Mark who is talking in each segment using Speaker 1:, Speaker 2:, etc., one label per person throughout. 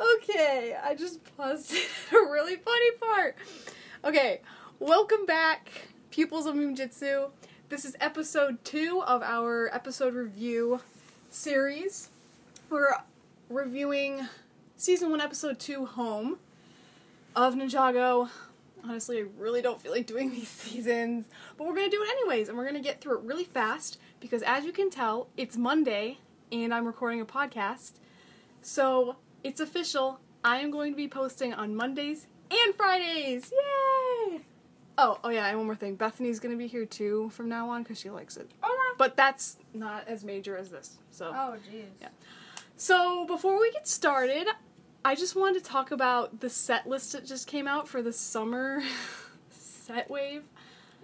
Speaker 1: Okay, I just paused a really funny part. Okay, welcome back, pupils of Moonjitsu. This is episode two of our episode review series. We're reviewing season one, episode two, Home of Ninjago. Honestly, I really don't feel like doing these seasons, but we're gonna do it anyways, and we're gonna get through it really fast because, as you can tell, it's Monday and I'm recording a podcast. So it's official. I am going to be posting on Mondays and Fridays. Yay! Oh, oh yeah, and one more thing. Bethany's gonna be here too from now on because she likes it.
Speaker 2: Oh,
Speaker 1: But that's not as major as this. So.
Speaker 2: oh jeez.
Speaker 1: Yeah. So before we get started, I just wanted to talk about the set list that just came out for the summer set wave.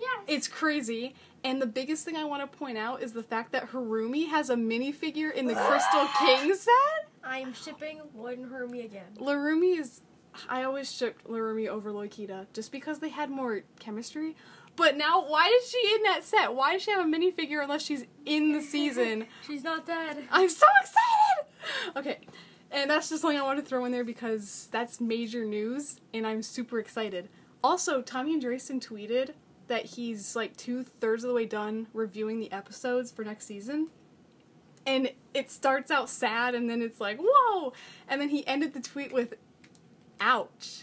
Speaker 2: Yes.
Speaker 1: It's crazy. And the biggest thing I want to point out is the fact that Harumi has a minifigure in the Crystal King set.
Speaker 2: I'm shipping Lloyd and Harumi again.
Speaker 1: Larumi is. I always shipped Larumi over Loikita just because they had more chemistry. But now, why is she in that set? Why does she have a minifigure unless she's in the season?
Speaker 2: She's not dead.
Speaker 1: I'm so excited! Okay, and that's just something I want to throw in there because that's major news, and I'm super excited. Also, Tommy Andreasen tweeted that he's like two thirds of the way done reviewing the episodes for next season. And it starts out sad, and then it's like, whoa! And then he ended the tweet with, ouch.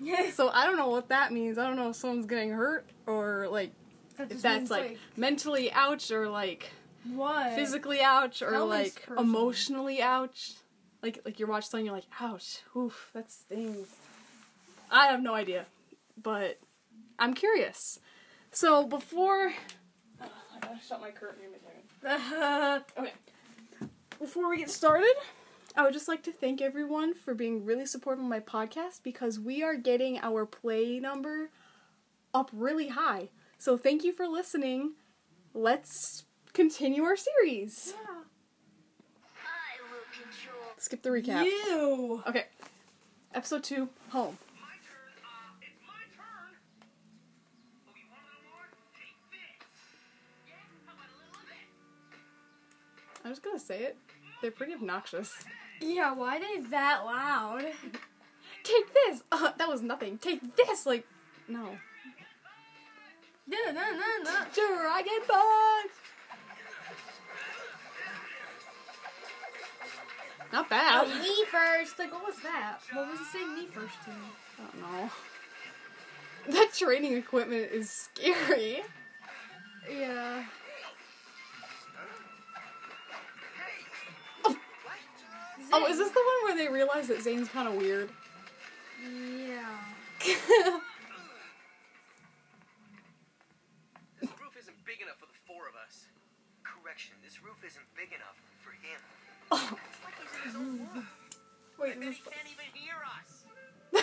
Speaker 2: Yes.
Speaker 1: So I don't know what that means. I don't know if someone's getting hurt, or like,
Speaker 2: That
Speaker 1: if that's
Speaker 2: means,
Speaker 1: like mentally ouch, or like
Speaker 2: what?
Speaker 1: physically ouch or like emotionally ouch. Like like you're watching something, you're like, ouch, oof, that stings. I have no idea, but I'm curious. So before, shut my curtain. Give me a second. Okay. Before we get started, I would just like to thank everyone for being really supportive of my podcast because we are getting our play number up really high. So thank you for listening. Let's continue our series.
Speaker 2: yeah.
Speaker 1: Skip the recap.
Speaker 2: You.
Speaker 1: Okay. Episode 2, Home.
Speaker 3: It?
Speaker 1: I'm just gonna say it. They're pretty obnoxious.
Speaker 2: Yeah. Why are they that loud?
Speaker 1: Take this! Uh, that was nothing. Take this! Like, no.
Speaker 2: No, no, no, no.
Speaker 1: Dragon Punch! Not bad.
Speaker 2: Oh, me first. Like, what was that? What was he saying me first to?
Speaker 1: I don't know. That training equipment is scary.
Speaker 2: Yeah.
Speaker 1: Oh, is this the one where they realize that Zane's kind of weird?
Speaker 2: Yeah.
Speaker 3: This roof isn't big enough for the four of us. Correction, this roof isn't big enough for him.
Speaker 1: oh,
Speaker 3: It's like he's in his own world.
Speaker 1: wait,
Speaker 3: And then
Speaker 1: this
Speaker 3: he can't even hear us.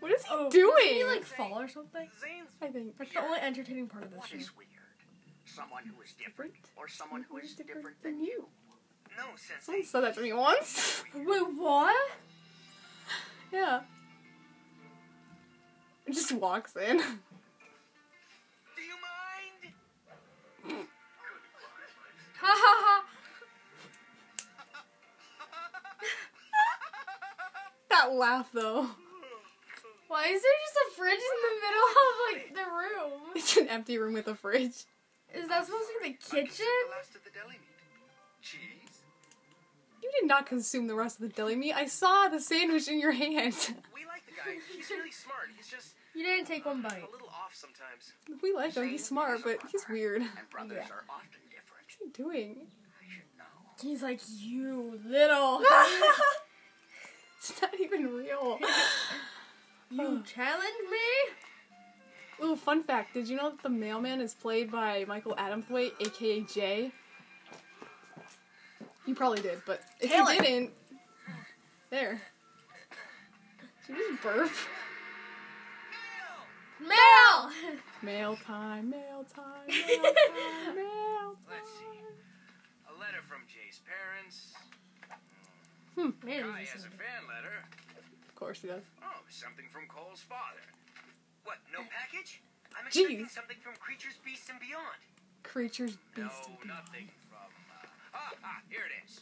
Speaker 1: what is he
Speaker 2: Oh,
Speaker 1: doing?
Speaker 2: Did he like fall or something?
Speaker 3: Zane's
Speaker 1: I think.
Speaker 2: That's the only entertaining part of this
Speaker 4: What
Speaker 2: show.
Speaker 4: is weird? Someone who is different, or someone who is different than you?
Speaker 3: No sense.
Speaker 1: Someone said that to me once.
Speaker 2: Wait, what?
Speaker 1: yeah. It just walks in.
Speaker 3: Do you mind?
Speaker 2: Ha ha ha.
Speaker 1: that laugh though.
Speaker 2: Why is there just a fridge in the middle of like the room?
Speaker 1: It's an empty room with a fridge.
Speaker 2: Is that supposed to be the kitchen?
Speaker 3: The last of the deli meat. Cheese.
Speaker 1: You did not consume the rest of the deli meat. I saw the sandwich in your hand.
Speaker 3: We like the guy. He's really smart. He's just
Speaker 2: You didn't take one bite.
Speaker 3: a little off sometimes.
Speaker 1: We like him. He's smart, but he's weird.
Speaker 4: And brothers
Speaker 2: Yeah.
Speaker 4: are often different.
Speaker 1: What's he doing?
Speaker 4: I should know.
Speaker 2: He's like, you little.
Speaker 1: It's not even real.
Speaker 2: you challenge me?
Speaker 1: Ooh, fun fact. Did you know that the mailman is played by Michael Adamthwaite, aka Jay? You probably did, but if
Speaker 2: Taylor.
Speaker 1: you didn't, there. Did you just burp?
Speaker 2: Mail!
Speaker 1: Mail time, mail time, mail time, mail
Speaker 3: Let's see.
Speaker 1: time.
Speaker 3: A letter from Jay's parents. Hmm.
Speaker 2: Man,
Speaker 3: Guy has a fan letter.
Speaker 1: Of course he does.
Speaker 3: Oh, something from Cole's father. What, no package? I'm
Speaker 1: Jeez.
Speaker 3: expecting something from Creatures, Beasts, and Beyond.
Speaker 1: Creatures,
Speaker 3: No,
Speaker 1: beast, and beyond.
Speaker 3: nothing from. Ah, ah, here it is.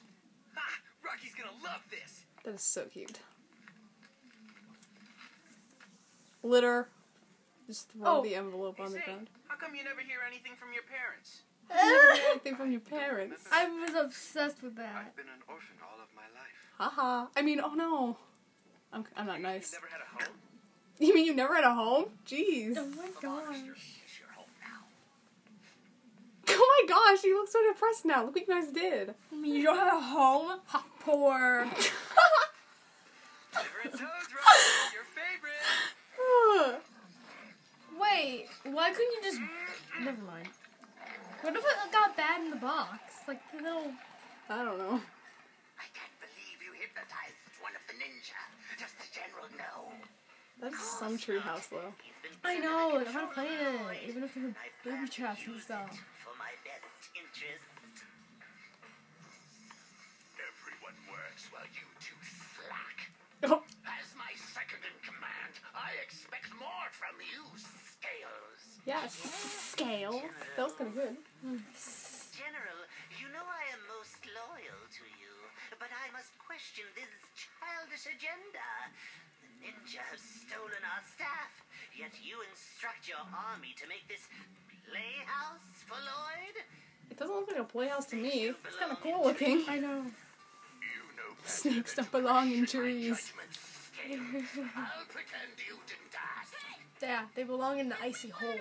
Speaker 3: Ah, Rocky's gonna love this?
Speaker 1: That is so cute. Litter. Just throw
Speaker 2: Oh.
Speaker 1: the envelope
Speaker 3: Hey,
Speaker 1: on the
Speaker 3: say,
Speaker 1: ground.
Speaker 3: how come you never hear anything from your parents?
Speaker 1: Anything from your parents.
Speaker 2: I was obsessed with that.
Speaker 5: I've been an orphan all of my life.
Speaker 1: Haha. I mean, oh no. I'm, I'm not
Speaker 3: You've
Speaker 1: nice.
Speaker 3: never had a home?
Speaker 1: You mean you never had a home? Jeez.
Speaker 2: Oh my gosh.
Speaker 3: It's your home now.
Speaker 1: Oh my gosh, you look so depressed now. Look what you guys did.
Speaker 2: I mean, you don't have a home? Ha, poor.
Speaker 3: Liver and toads, Robin, your favorite.
Speaker 2: Wait, why couldn't you just. Never mind. What if it got bad in the box? Like the little.
Speaker 1: I don't know.
Speaker 4: I can't believe you hypnotized one of the ninja. Does the general know?
Speaker 1: That's some true house, though.
Speaker 4: He's been
Speaker 2: I know, like, I'm playing it, even if there's
Speaker 4: I
Speaker 2: booby
Speaker 4: plan
Speaker 2: traps and
Speaker 4: use
Speaker 2: stuff.
Speaker 4: It For my best interest. Everyone works while you two slack.
Speaker 1: Oh,
Speaker 4: As my second in command, I expect more from you, Scales.
Speaker 1: yes. Scale. That was kind of good.
Speaker 4: General, you know I am most loyal to you, but I must question this childish agenda. The ninja have stolen our staff, yet you instruct your army to make this playhouse for Lloyd?
Speaker 1: It doesn't look like a playhouse to me. It's kind of cool looking.
Speaker 2: I know.
Speaker 4: You know better
Speaker 1: Snakes don't belong in
Speaker 4: to question my
Speaker 1: trees.
Speaker 4: judgment, Scales. I'll pretend you didn't ask.
Speaker 2: Yeah, they belong in the icy hole.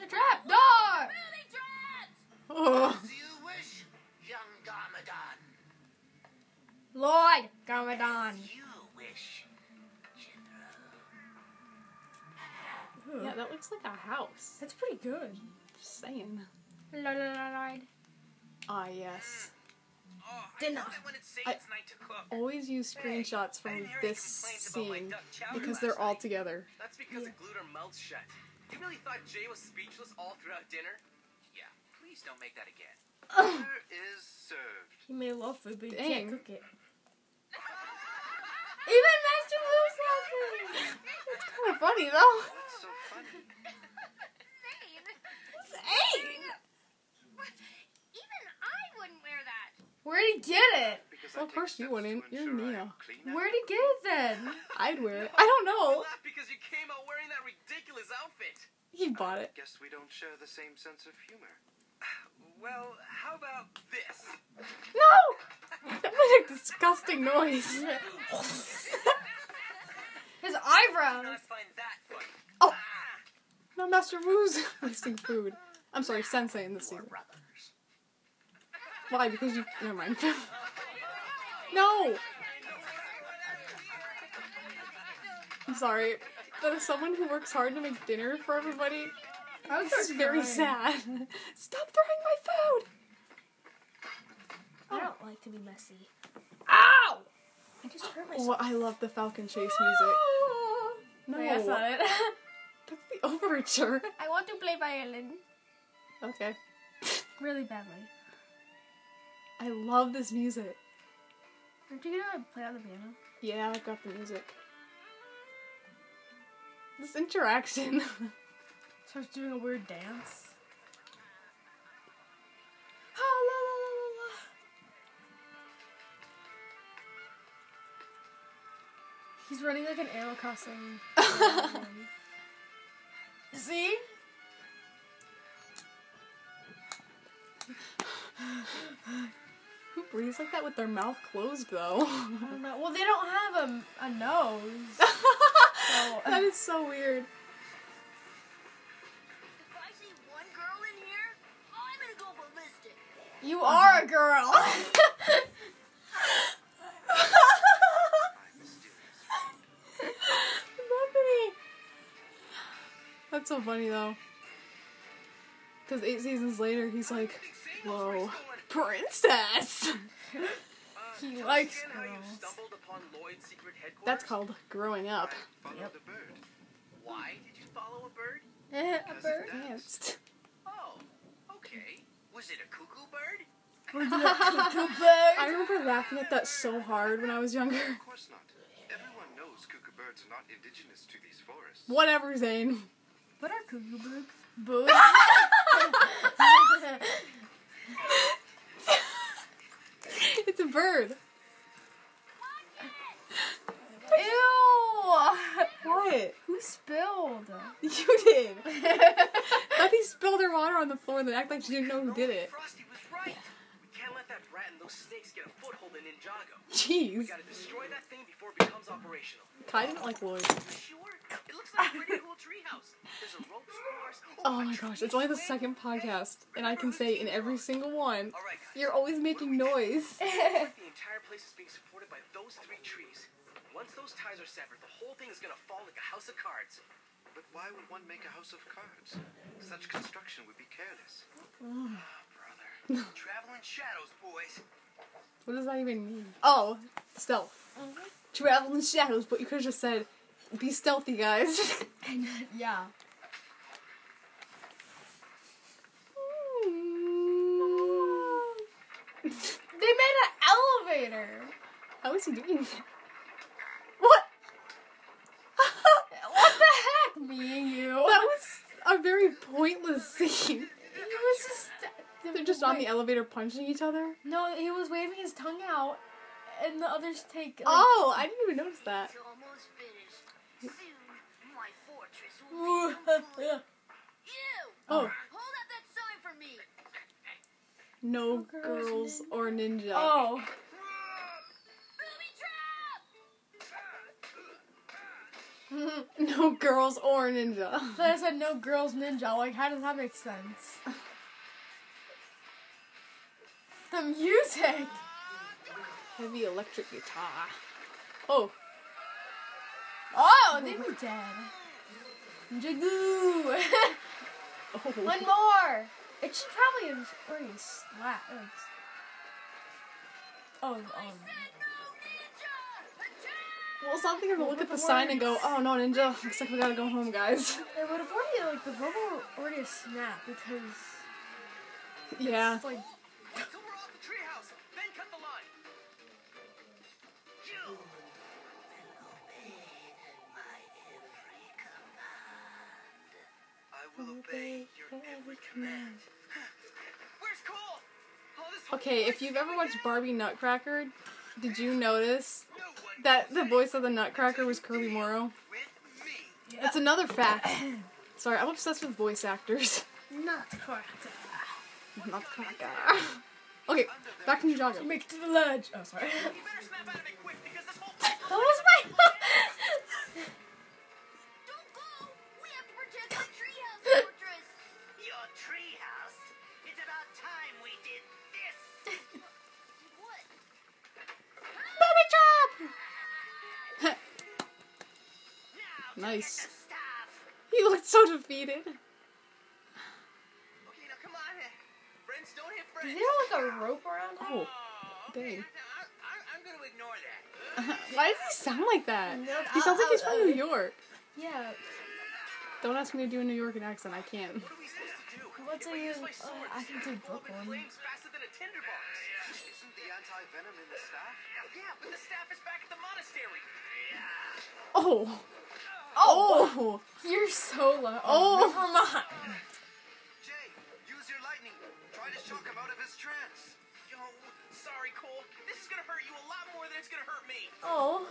Speaker 2: The trap door!
Speaker 1: Oh.
Speaker 4: As you General.
Speaker 1: Yeah, that looks like a house.
Speaker 2: That's pretty good.
Speaker 1: Just saying.
Speaker 2: Lloyd.
Speaker 1: Ah, yes.
Speaker 3: Oh, I
Speaker 2: Dinner.
Speaker 3: love it when it's
Speaker 1: I-
Speaker 3: Satan's to cook.
Speaker 1: Always use screenshots
Speaker 3: I
Speaker 1: from
Speaker 3: didn't hear any
Speaker 1: this
Speaker 3: complaints about my
Speaker 1: scene because they're all together.
Speaker 3: That's because it glued her mouth shut. You really thought Jay was speechless all throughout dinner? Yeah, please don't make that again.
Speaker 5: Dinner is served.
Speaker 2: He may love food, but he
Speaker 1: Dang.
Speaker 2: can't cook it. Even Master Wu's laughing!
Speaker 1: It's kind of funny though.
Speaker 5: What's so funny?
Speaker 6: Even I wouldn't wear that.
Speaker 2: Where'd he get it?
Speaker 5: Because
Speaker 1: Well, of course you wouldn't. You're
Speaker 5: ensure I
Speaker 1: Neo.
Speaker 5: am clean and
Speaker 2: Where'd he get it then?
Speaker 1: I'd wear it. I don't know.
Speaker 3: laughed because you came out wearing that ridiculous outfit.
Speaker 1: He bought it.
Speaker 5: Guess we don't share the same sense of humor.
Speaker 3: Well, how about this?
Speaker 1: No! That made a disgusting noise.
Speaker 2: His eyebrows!
Speaker 3: not find that funny.
Speaker 1: Oh. No, Master Wu's wasting food. I'm sorry, Sensei in this
Speaker 4: Your
Speaker 1: season. Why? Because you. Never mind. no! I'm sorry. But as someone who works hard to make dinner for everybody,
Speaker 2: I was
Speaker 1: very sad. Stop throwing my food!
Speaker 2: I like to be messy.
Speaker 1: Ow!
Speaker 2: I just hurt oh, myself.
Speaker 1: Oh, I love the Falcon Chase music. No,
Speaker 2: Wait, that's not it.
Speaker 1: that's the overture.
Speaker 2: I want to play violin
Speaker 1: Okay.
Speaker 2: really badly.
Speaker 1: I love this music.
Speaker 2: Aren't you gonna play on the piano?
Speaker 1: Yeah, I've got the music. This interaction.
Speaker 2: Starts doing a weird dance. He's running like an Animal Crossing. See?
Speaker 1: Who breathes like that with their mouth closed, though?
Speaker 2: I don't know. Well, they don't have a, a nose. So,
Speaker 1: that is so weird.
Speaker 6: If I see one girl in here, go
Speaker 2: you are a girl.
Speaker 1: That's so funny though. Because eight seasons later, he's like, "Whoa, princess."
Speaker 2: He
Speaker 3: tell
Speaker 2: likes
Speaker 3: how you
Speaker 2: girls.
Speaker 3: stumbled upon Lloyd's secret headquarters.
Speaker 1: That's called growing up.
Speaker 2: Yep.
Speaker 5: the bird.
Speaker 3: Why did you follow a bird?
Speaker 2: Eh, a
Speaker 5: Because
Speaker 2: bird.
Speaker 5: danced.
Speaker 1: Danced.
Speaker 3: Oh, okay. Was it a cuckoo bird?
Speaker 1: I remember laughing at that so hard when I was younger.
Speaker 5: Of course not. Everyone knows cuckoo birds are not indigenous to these forests.
Speaker 1: Whatever, Zane.
Speaker 2: What are cuckoo book. Book.
Speaker 1: it's a bird.
Speaker 2: Ew!
Speaker 1: What?
Speaker 2: Who spilled?
Speaker 1: You did. Bethy spilled her water on the floor and then act like she didn't know who did it
Speaker 3: that rat and those snakes get a foothold in Ninjago. We
Speaker 1: Jeez.
Speaker 3: gotta destroy that thing before it becomes operational.
Speaker 1: Kai didn't like Lloyd.
Speaker 3: Sure. It looks like a pretty cool treehouse. There's a ropes course.
Speaker 1: Oh, oh my gosh, it's only the second podcast, and I can say in every single one,
Speaker 3: All right, guys.
Speaker 1: you're always making noise.
Speaker 3: the entire place is being supported by those three trees. Once those ties are severed, the whole thing is gonna fall like a house of cards.
Speaker 5: But why would one make a house of cards? Such construction would be careless.
Speaker 3: Brother. Traveling shadows, boys.
Speaker 1: What does that even mean? Oh, stealth. Mm-hmm. Travel in shadows, but you could have just said, be stealthy, guys.
Speaker 2: yeah. Hmm. They made an elevator.
Speaker 1: How is he doing that? What?
Speaker 2: What the heck, me and you?
Speaker 1: That was a very pointless scene.
Speaker 2: He.
Speaker 1: They're just on the elevator punching each other.
Speaker 2: No, he was waving his tongue out, and the others take. Like,
Speaker 1: Oh, I didn't even notice that.
Speaker 6: It's almost finished. Soon, my fortress will be complete. You!
Speaker 1: Oh,
Speaker 6: Hold up that sign for me!
Speaker 1: no oh,
Speaker 2: girls,
Speaker 1: girls or ninja.
Speaker 2: Oh.
Speaker 1: No girls or ninja.
Speaker 2: Then I said no girls ninja. Like, how does that make sense? The music.
Speaker 1: Heavy electric guitar. Oh,
Speaker 2: Oh, they'd be dead. Jagoo.
Speaker 1: oh.
Speaker 2: One more. It should probably have already slap. Like, oh, um.
Speaker 6: No ninja! Attack!
Speaker 1: Well, something gonna look at the sign and go, oh no, ninja. Looks like we gotta go home, guys.
Speaker 2: It would have already like the bubble already snapped because
Speaker 1: Yeah.
Speaker 2: it's like
Speaker 4: obey
Speaker 5: your every command.
Speaker 3: Where's Cole? Oh,
Speaker 1: Okay, if you've ever watched Barbie Nutcracker, did you notice that the voice of the Nutcracker was Kirby Morrow? That's another fact. Sorry, I'm obsessed with voice actors.
Speaker 2: not correct.
Speaker 1: Nutcracker. Okay, back to Ninjago.
Speaker 2: Make it to the ledge. Oh, sorry.
Speaker 3: You better snap out of it quick because this whole thing
Speaker 2: that was my.
Speaker 1: Nice.
Speaker 4: staff.
Speaker 1: he looked so defeated.
Speaker 3: Okay, now come on. Friends don't hit
Speaker 2: Is
Speaker 3: friends.
Speaker 2: there like a rope around him?
Speaker 1: Oh,
Speaker 3: okay.
Speaker 1: dang.
Speaker 3: I, I, I'm gonna ignore that.
Speaker 1: Why does he sound like that?
Speaker 2: No,
Speaker 1: He sounds like he's
Speaker 2: uh,
Speaker 1: from
Speaker 2: uh,
Speaker 1: New York.
Speaker 2: Yeah.
Speaker 1: Don't ask me to do a New York accent. I can't.
Speaker 3: What are we supposed to do?
Speaker 2: What's
Speaker 3: If
Speaker 2: a
Speaker 3: I use
Speaker 2: uh,
Speaker 3: my sword,
Speaker 2: I can
Speaker 3: it's
Speaker 2: do
Speaker 3: gonna blow up in
Speaker 2: Brooklyn.
Speaker 3: flames faster than a tinderbox.
Speaker 5: Isn't the anti-venom in the staff?
Speaker 3: Yeah, but the staff is back at the monastery.
Speaker 1: Oh.
Speaker 2: Oh,
Speaker 1: Oh.
Speaker 2: you're so low.
Speaker 1: Oh.
Speaker 2: never mind.
Speaker 5: Jay, use your lightning. Try to shock him out of his trance.
Speaker 3: Yo, sorry, Cole. This is gonna hurt you a lot more than it's gonna hurt me.
Speaker 2: Oh.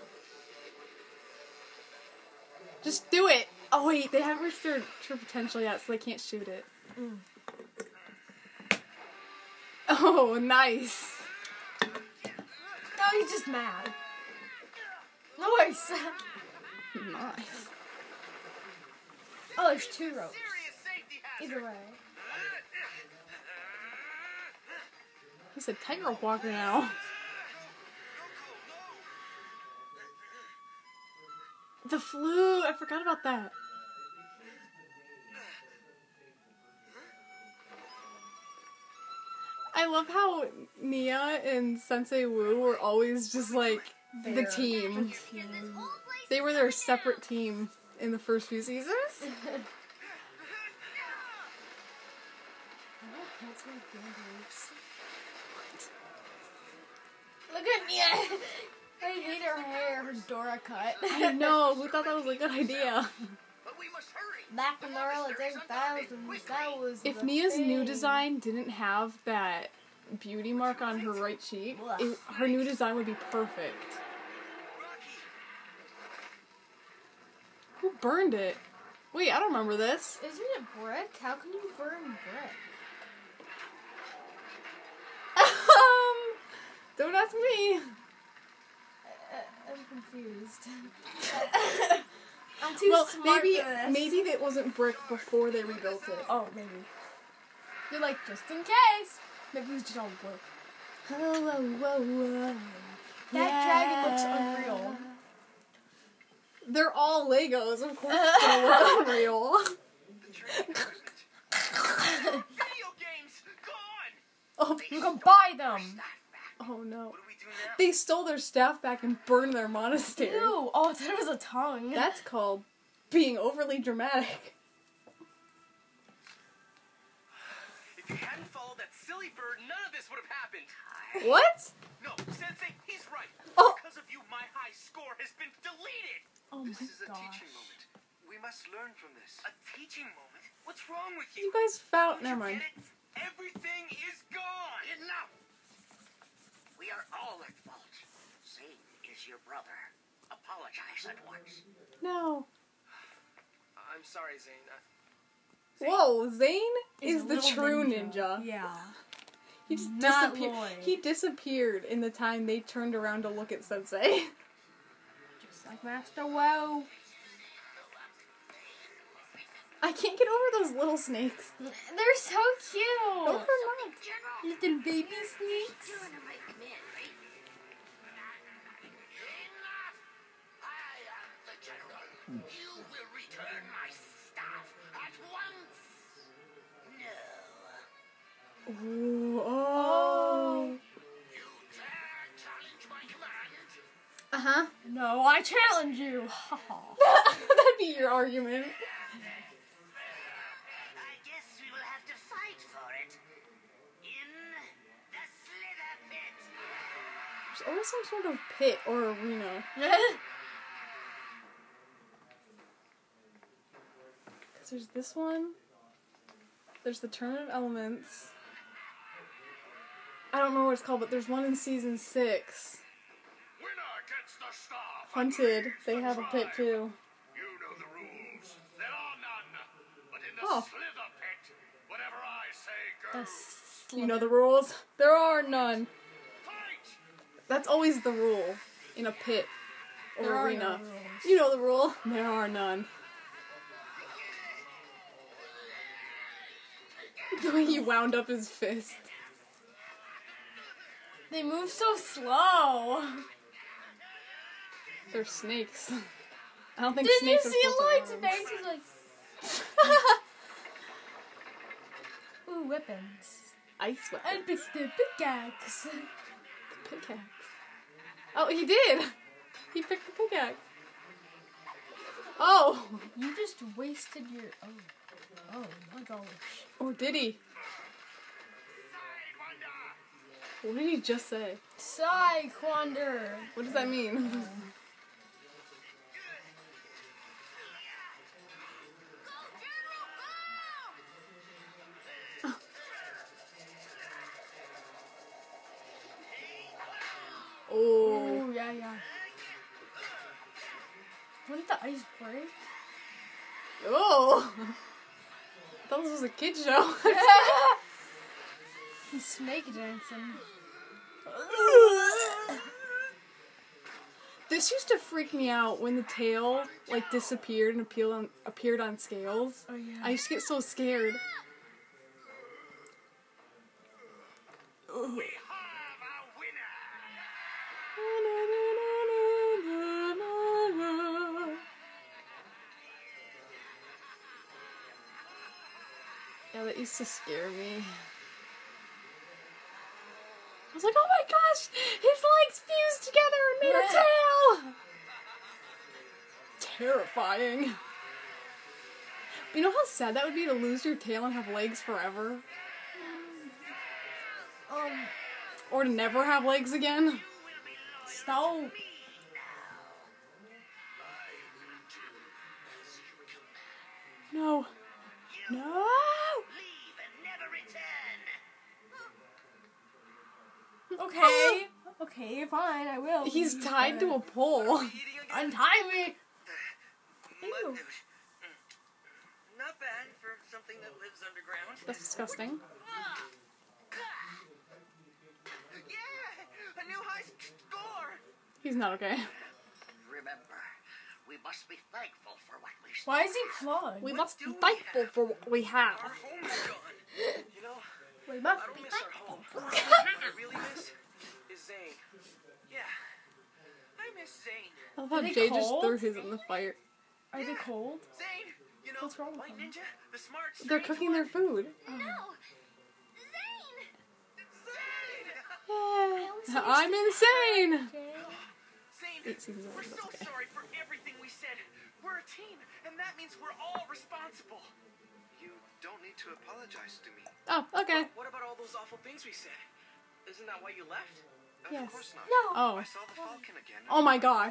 Speaker 1: Just do it. Oh wait, they haven't reached their true potential yet, so they can't shoot it.
Speaker 2: Mm.
Speaker 1: Oh, nice.
Speaker 2: No, he's just mad. Nice.
Speaker 1: Nice.
Speaker 2: Oh, there's two ropes.
Speaker 3: Serious safety hazard.
Speaker 2: Either way.
Speaker 1: He's a tightrope walker now. The flu! I forgot about that. I love how Nya and Sensei Wu were always just like the team.
Speaker 6: This whole place
Speaker 1: They were their separate team in the first few seasons.
Speaker 2: Look at Nya. I hate her hair, her Dora cut.
Speaker 1: I know. Who thought that was a good idea?
Speaker 3: But we must hurry.
Speaker 2: Back in the early 2000s, that was
Speaker 1: If
Speaker 2: the
Speaker 1: Nya's new design didn't have that beauty mark on her right cheek, it, her new design would be perfect. Who burned it? Wait, I don't remember this.
Speaker 2: Isn't it brick? How can you burn brick?
Speaker 1: um, don't ask me.
Speaker 2: I, I'm confused. I'm too
Speaker 1: well,
Speaker 2: smart
Speaker 1: maybe
Speaker 2: for this.
Speaker 1: maybe it wasn't brick before they rebuilt it.
Speaker 2: Oh, maybe. You're like, just in case. Maybe it was just all brick.
Speaker 1: Whoa, whoa, whoa.
Speaker 2: That dragon looks unreal.
Speaker 1: They're all Legos, of course. It's gonna look unreal.
Speaker 3: The training equipment. Video games! Gone!
Speaker 1: Oh,
Speaker 2: You can buy them.
Speaker 1: oh no!
Speaker 3: What do we do now?
Speaker 1: They stole their staff back and burned their monastery.
Speaker 2: Ew. Oh, I thought it was a tongue.
Speaker 1: That's called being overly dramatic.
Speaker 3: If you hadn't followed that silly bird, none of this would have happened.
Speaker 1: What?
Speaker 3: No, Sensei, he's right.
Speaker 1: Oh.
Speaker 3: Because of you, my high score has been deleted.
Speaker 1: Oh
Speaker 5: This
Speaker 1: my
Speaker 5: is a
Speaker 1: gosh!
Speaker 5: teaching moment. We must learn from this.
Speaker 3: A teaching moment? What's wrong with
Speaker 1: You
Speaker 3: you?
Speaker 1: guys found.
Speaker 3: Don't
Speaker 1: Never mind.
Speaker 3: Everything is gone.
Speaker 4: Enough! We are all at fault. Zane is your brother. Apologize at once.
Speaker 1: No.
Speaker 3: I'm sorry, Zane. Uh,
Speaker 1: Whoa, Zane
Speaker 2: He's
Speaker 1: is the
Speaker 2: little
Speaker 1: true ninja.
Speaker 2: Yeah.
Speaker 1: He just
Speaker 2: Not
Speaker 1: disappeared.
Speaker 2: Lloyd.
Speaker 1: He disappeared in the time they turned around to look at Sensei.
Speaker 2: Like Master Woe.
Speaker 1: I can't get over those little snakes.
Speaker 2: They're so cute.
Speaker 1: they're
Speaker 2: Little baby snakes.
Speaker 6: you're under my command, right?
Speaker 4: Enough! I am the general. You will return my staff at once. No.
Speaker 1: Ooh, oh.
Speaker 4: You dare challenge my command?
Speaker 1: Uh huh.
Speaker 2: No, I challenge you. Ha ha.
Speaker 1: That'd be your argument.
Speaker 4: I guess we will have to fight for it. In the Slither Pit.
Speaker 1: There's always some sort of pit or arena. Cause there's this one. There's the Tournament of Elements. I don't know what it's called, but there's one in season six.
Speaker 3: winner gets the staff.
Speaker 1: Hunted. They have a pit too.
Speaker 3: You know the rules. There are none. But in the
Speaker 1: Oh.
Speaker 3: Slither Pit, whatever I say goes.
Speaker 1: You know the rules. There are none. That's always the rule in a pit or
Speaker 2: There are
Speaker 1: arena.
Speaker 2: no.
Speaker 1: You know the rule. There are none. The way he wound up his fist.
Speaker 2: They move so slow.
Speaker 1: They're snakes. I don't think
Speaker 2: Did you
Speaker 1: snakes are
Speaker 2: see Lloyd's face? He's like, ooh, weapons.
Speaker 1: Ice
Speaker 2: I
Speaker 1: weapon.
Speaker 2: picked the pickaxe.
Speaker 1: The pickaxe. Oh, he did. He picked the pickaxe. Oh,
Speaker 2: You just wasted your. Oh. Oh my gosh.
Speaker 1: or did he? What did he just say?
Speaker 2: Psyquander.
Speaker 1: What does that mean? Um, thought this was a kid show.
Speaker 2: He's snake dancing.
Speaker 1: this used to freak me out when the tail like disappeared and appeared on appeared on scales.
Speaker 2: Oh, yeah.
Speaker 1: I used to get so scared. Oh, we used to scare me. I was like, oh my gosh, his legs fused together and made a tail! Terrifying. But you know how sad that would be to lose your tail and have legs forever?
Speaker 2: Um,
Speaker 1: Or to never have legs again?
Speaker 2: stop.
Speaker 1: No. No!
Speaker 2: Okay. Okay, fine, I will.
Speaker 1: He's tied to a pole.
Speaker 3: Eating again?
Speaker 2: Untie me! Ew.
Speaker 3: Not bad for something that lives underground.
Speaker 1: That's disgusting.
Speaker 3: Yeah, a new high score.
Speaker 1: He's not okay.
Speaker 4: Remember, we must be thankful for what we
Speaker 2: Why is he plugged?
Speaker 1: We
Speaker 3: What
Speaker 1: must be thankful
Speaker 3: have?
Speaker 1: for what we have.
Speaker 3: Our home is gone. You know,
Speaker 2: We
Speaker 3: I
Speaker 2: must
Speaker 3: don't
Speaker 2: be
Speaker 3: miss our home. I really miss is Zane. Yeah, I miss Zane.
Speaker 1: I love how
Speaker 2: Are they
Speaker 1: Jay just
Speaker 2: cold?
Speaker 1: threw his in the fire.
Speaker 2: Are they cold?
Speaker 3: Zane, you know,
Speaker 2: What's wrong with
Speaker 3: White
Speaker 2: them?
Speaker 3: Ninja, the smart.
Speaker 1: They're
Speaker 3: strange
Speaker 1: cooking
Speaker 3: one.
Speaker 1: their food.
Speaker 6: No! Oh. Zane!
Speaker 3: Zane.
Speaker 1: I'm insane.
Speaker 3: Zane,
Speaker 1: Eight seasons
Speaker 3: we're so
Speaker 1: okay.
Speaker 3: sorry for everything we said. We're a team, and that means we're all responsible.
Speaker 5: You don't need to apologize to me.
Speaker 1: Oh, okay.
Speaker 3: What about all those awful things we said? Isn't that why you left?
Speaker 5: Of course not.
Speaker 2: No.
Speaker 1: Oh.
Speaker 5: I saw the falcon again.
Speaker 1: Oh my
Speaker 5: I
Speaker 1: God.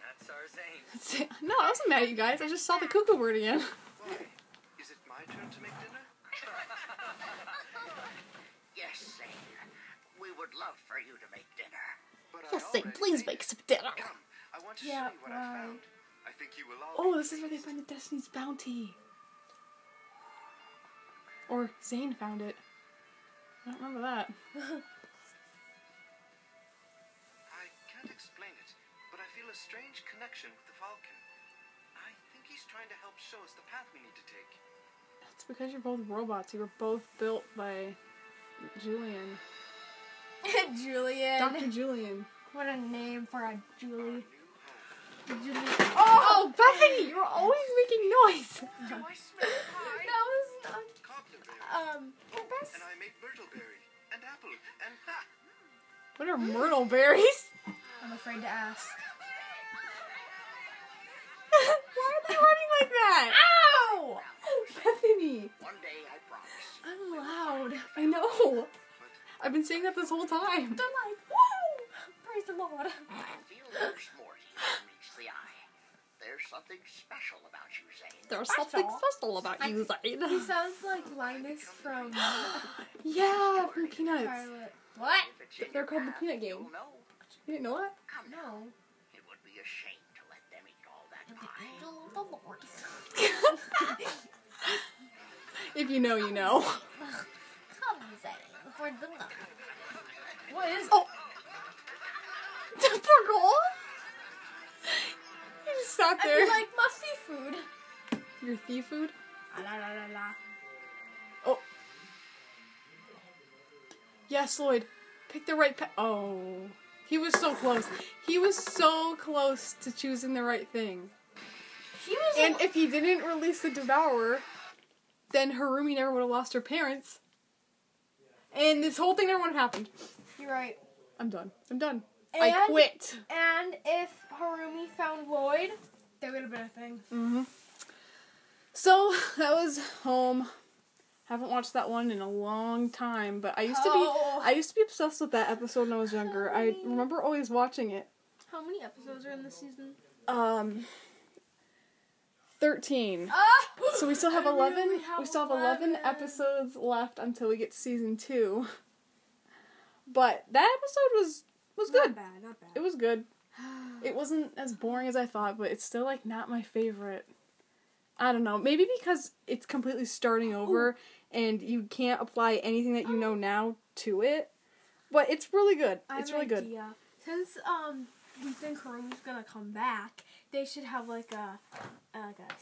Speaker 3: That's our Zane.
Speaker 1: No, I wasn't mad at you guys. I just saw the cuckoo bird again.
Speaker 5: Why? Is it my turn to make dinner?
Speaker 4: Yes, Zane. We would love for you to make dinner.
Speaker 5: But
Speaker 1: Yes, say,
Speaker 5: already
Speaker 1: please make some dinner.
Speaker 5: Come, I want to
Speaker 2: Yeah,
Speaker 5: show you what I
Speaker 2: right.
Speaker 5: found. I think you will all.
Speaker 1: Oh, this is where they
Speaker 5: pleased.
Speaker 1: find the Destiny's Bounty. Or Zane found it. I don't remember that.
Speaker 5: I can't explain it, but I feel a strange connection with the falcon. I think he's trying to help show us the path we need to take.
Speaker 1: It's because you're both robots. You were both built by Julian.
Speaker 2: Julian.
Speaker 1: Dr. Julian.
Speaker 2: What a name for a Julie.
Speaker 5: New home.
Speaker 2: Julie.
Speaker 1: Oh, Bethany, you're always making noise.
Speaker 3: Do I smell pie?
Speaker 2: That was not.
Speaker 5: Cobblerberry.
Speaker 2: Um.
Speaker 5: oh, and I made myrtleberry and apple and ha.
Speaker 1: What are myrtle berries?
Speaker 2: I'm afraid to ask.
Speaker 1: Why are they running like that?
Speaker 2: Ow!
Speaker 1: Bethany,
Speaker 4: One day, I promise.
Speaker 1: I'm loud. I know. I've been saying that this whole time.
Speaker 2: They're like, whoa! Praise the Lord.
Speaker 4: There's something special about you, Zane.
Speaker 1: There's
Speaker 2: Special.
Speaker 1: something special about you, Zane.
Speaker 2: He sounds like Linus from uh,
Speaker 1: Yeah, from Peanuts.
Speaker 2: Charlotte. What?
Speaker 4: If it's in
Speaker 1: They're
Speaker 4: your
Speaker 1: called the Peanut Gang.
Speaker 4: You'll know.
Speaker 1: You didn't know that?
Speaker 4: Come.
Speaker 2: No.
Speaker 4: It would be a shame to let them eat all that pie.
Speaker 2: Angel of the Lord.
Speaker 1: If you know, you know.
Speaker 6: Come, Zane, for the night.
Speaker 2: What is?
Speaker 1: Oh. The poor girl. He just sat
Speaker 2: I'd
Speaker 1: there.
Speaker 2: be like, my be food.
Speaker 1: Your thief food?
Speaker 2: Ah, la, la, la, la.
Speaker 1: Oh. Yes, Lloyd. Pick the right pa- Oh. He was so close. He was so close to choosing the right thing.
Speaker 2: He was.
Speaker 1: And if he didn't release the Devourer, then Harumi never would have lost her parents. And this whole thing never would have happened.
Speaker 2: You're right.
Speaker 1: I'm done. I'm done. I
Speaker 2: And-
Speaker 1: quit.
Speaker 2: And if Harumi found Lloyd, that would have been a thing.
Speaker 1: hmm So that was home. Haven't watched that one in a long time, but I used to
Speaker 2: Oh.
Speaker 1: be I used to be obsessed with that episode when I was younger. I remember always watching it.
Speaker 2: How many episodes are in this season?
Speaker 1: Um, thirteen.
Speaker 2: Ah!
Speaker 1: So we still have
Speaker 2: I
Speaker 1: eleven.
Speaker 2: have
Speaker 1: we still have eleven
Speaker 2: 11.
Speaker 1: episodes left until we get to season two. But that episode was was good.
Speaker 2: Not bad, not bad.
Speaker 1: It was good. It wasn't as boring as I thought, but it's still like not my favorite. I don't know. Maybe because it's completely starting over and you can't apply anything that you know now to it. But it's really good. It's really good.
Speaker 2: idea. Since um we think Harumi's gonna come back, they should have like a like a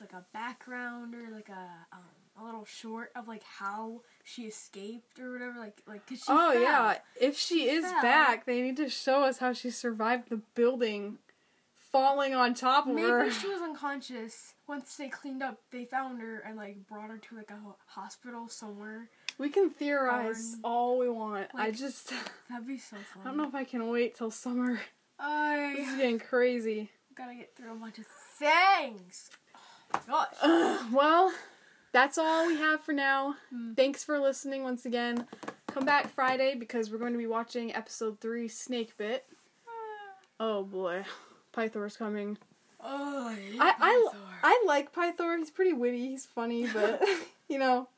Speaker 2: like a background or like a um, a little short of like how she escaped or whatever. Like like cause she
Speaker 1: Oh
Speaker 2: fell.
Speaker 1: yeah, if she is
Speaker 2: fell.
Speaker 1: back, they need to show us how she survived the building falling on top of her.
Speaker 2: Maybe she was unconscious. Once they cleaned up, they found her and like brought her to like a hospital somewhere.
Speaker 1: We can theorize all we want. I just
Speaker 2: That'd be so fun.
Speaker 1: I don't know if I can wait till summer. This
Speaker 2: I
Speaker 1: is getting crazy.
Speaker 2: gotta get through a bunch of things. Oh gosh.
Speaker 1: Ugh, well, that's all we have for now.
Speaker 2: Hmm.
Speaker 1: Thanks for listening once again. Come back Friday because we're going to be watching episode 3 Snake Bit. Oh boy. Pythor's coming.
Speaker 2: Oh, I,
Speaker 1: I, I, I like Pythor. He's pretty witty. He's funny, but, you know,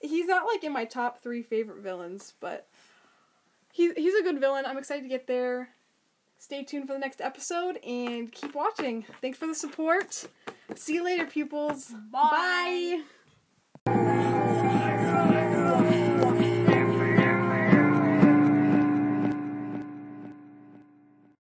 Speaker 1: he's not like in my top three favorite villains, but he's he's a good villain. I'm excited to get there. Stay tuned for the next episode and keep watching. Thanks for the support. See you later, pupils.
Speaker 2: Bye.
Speaker 1: Bye.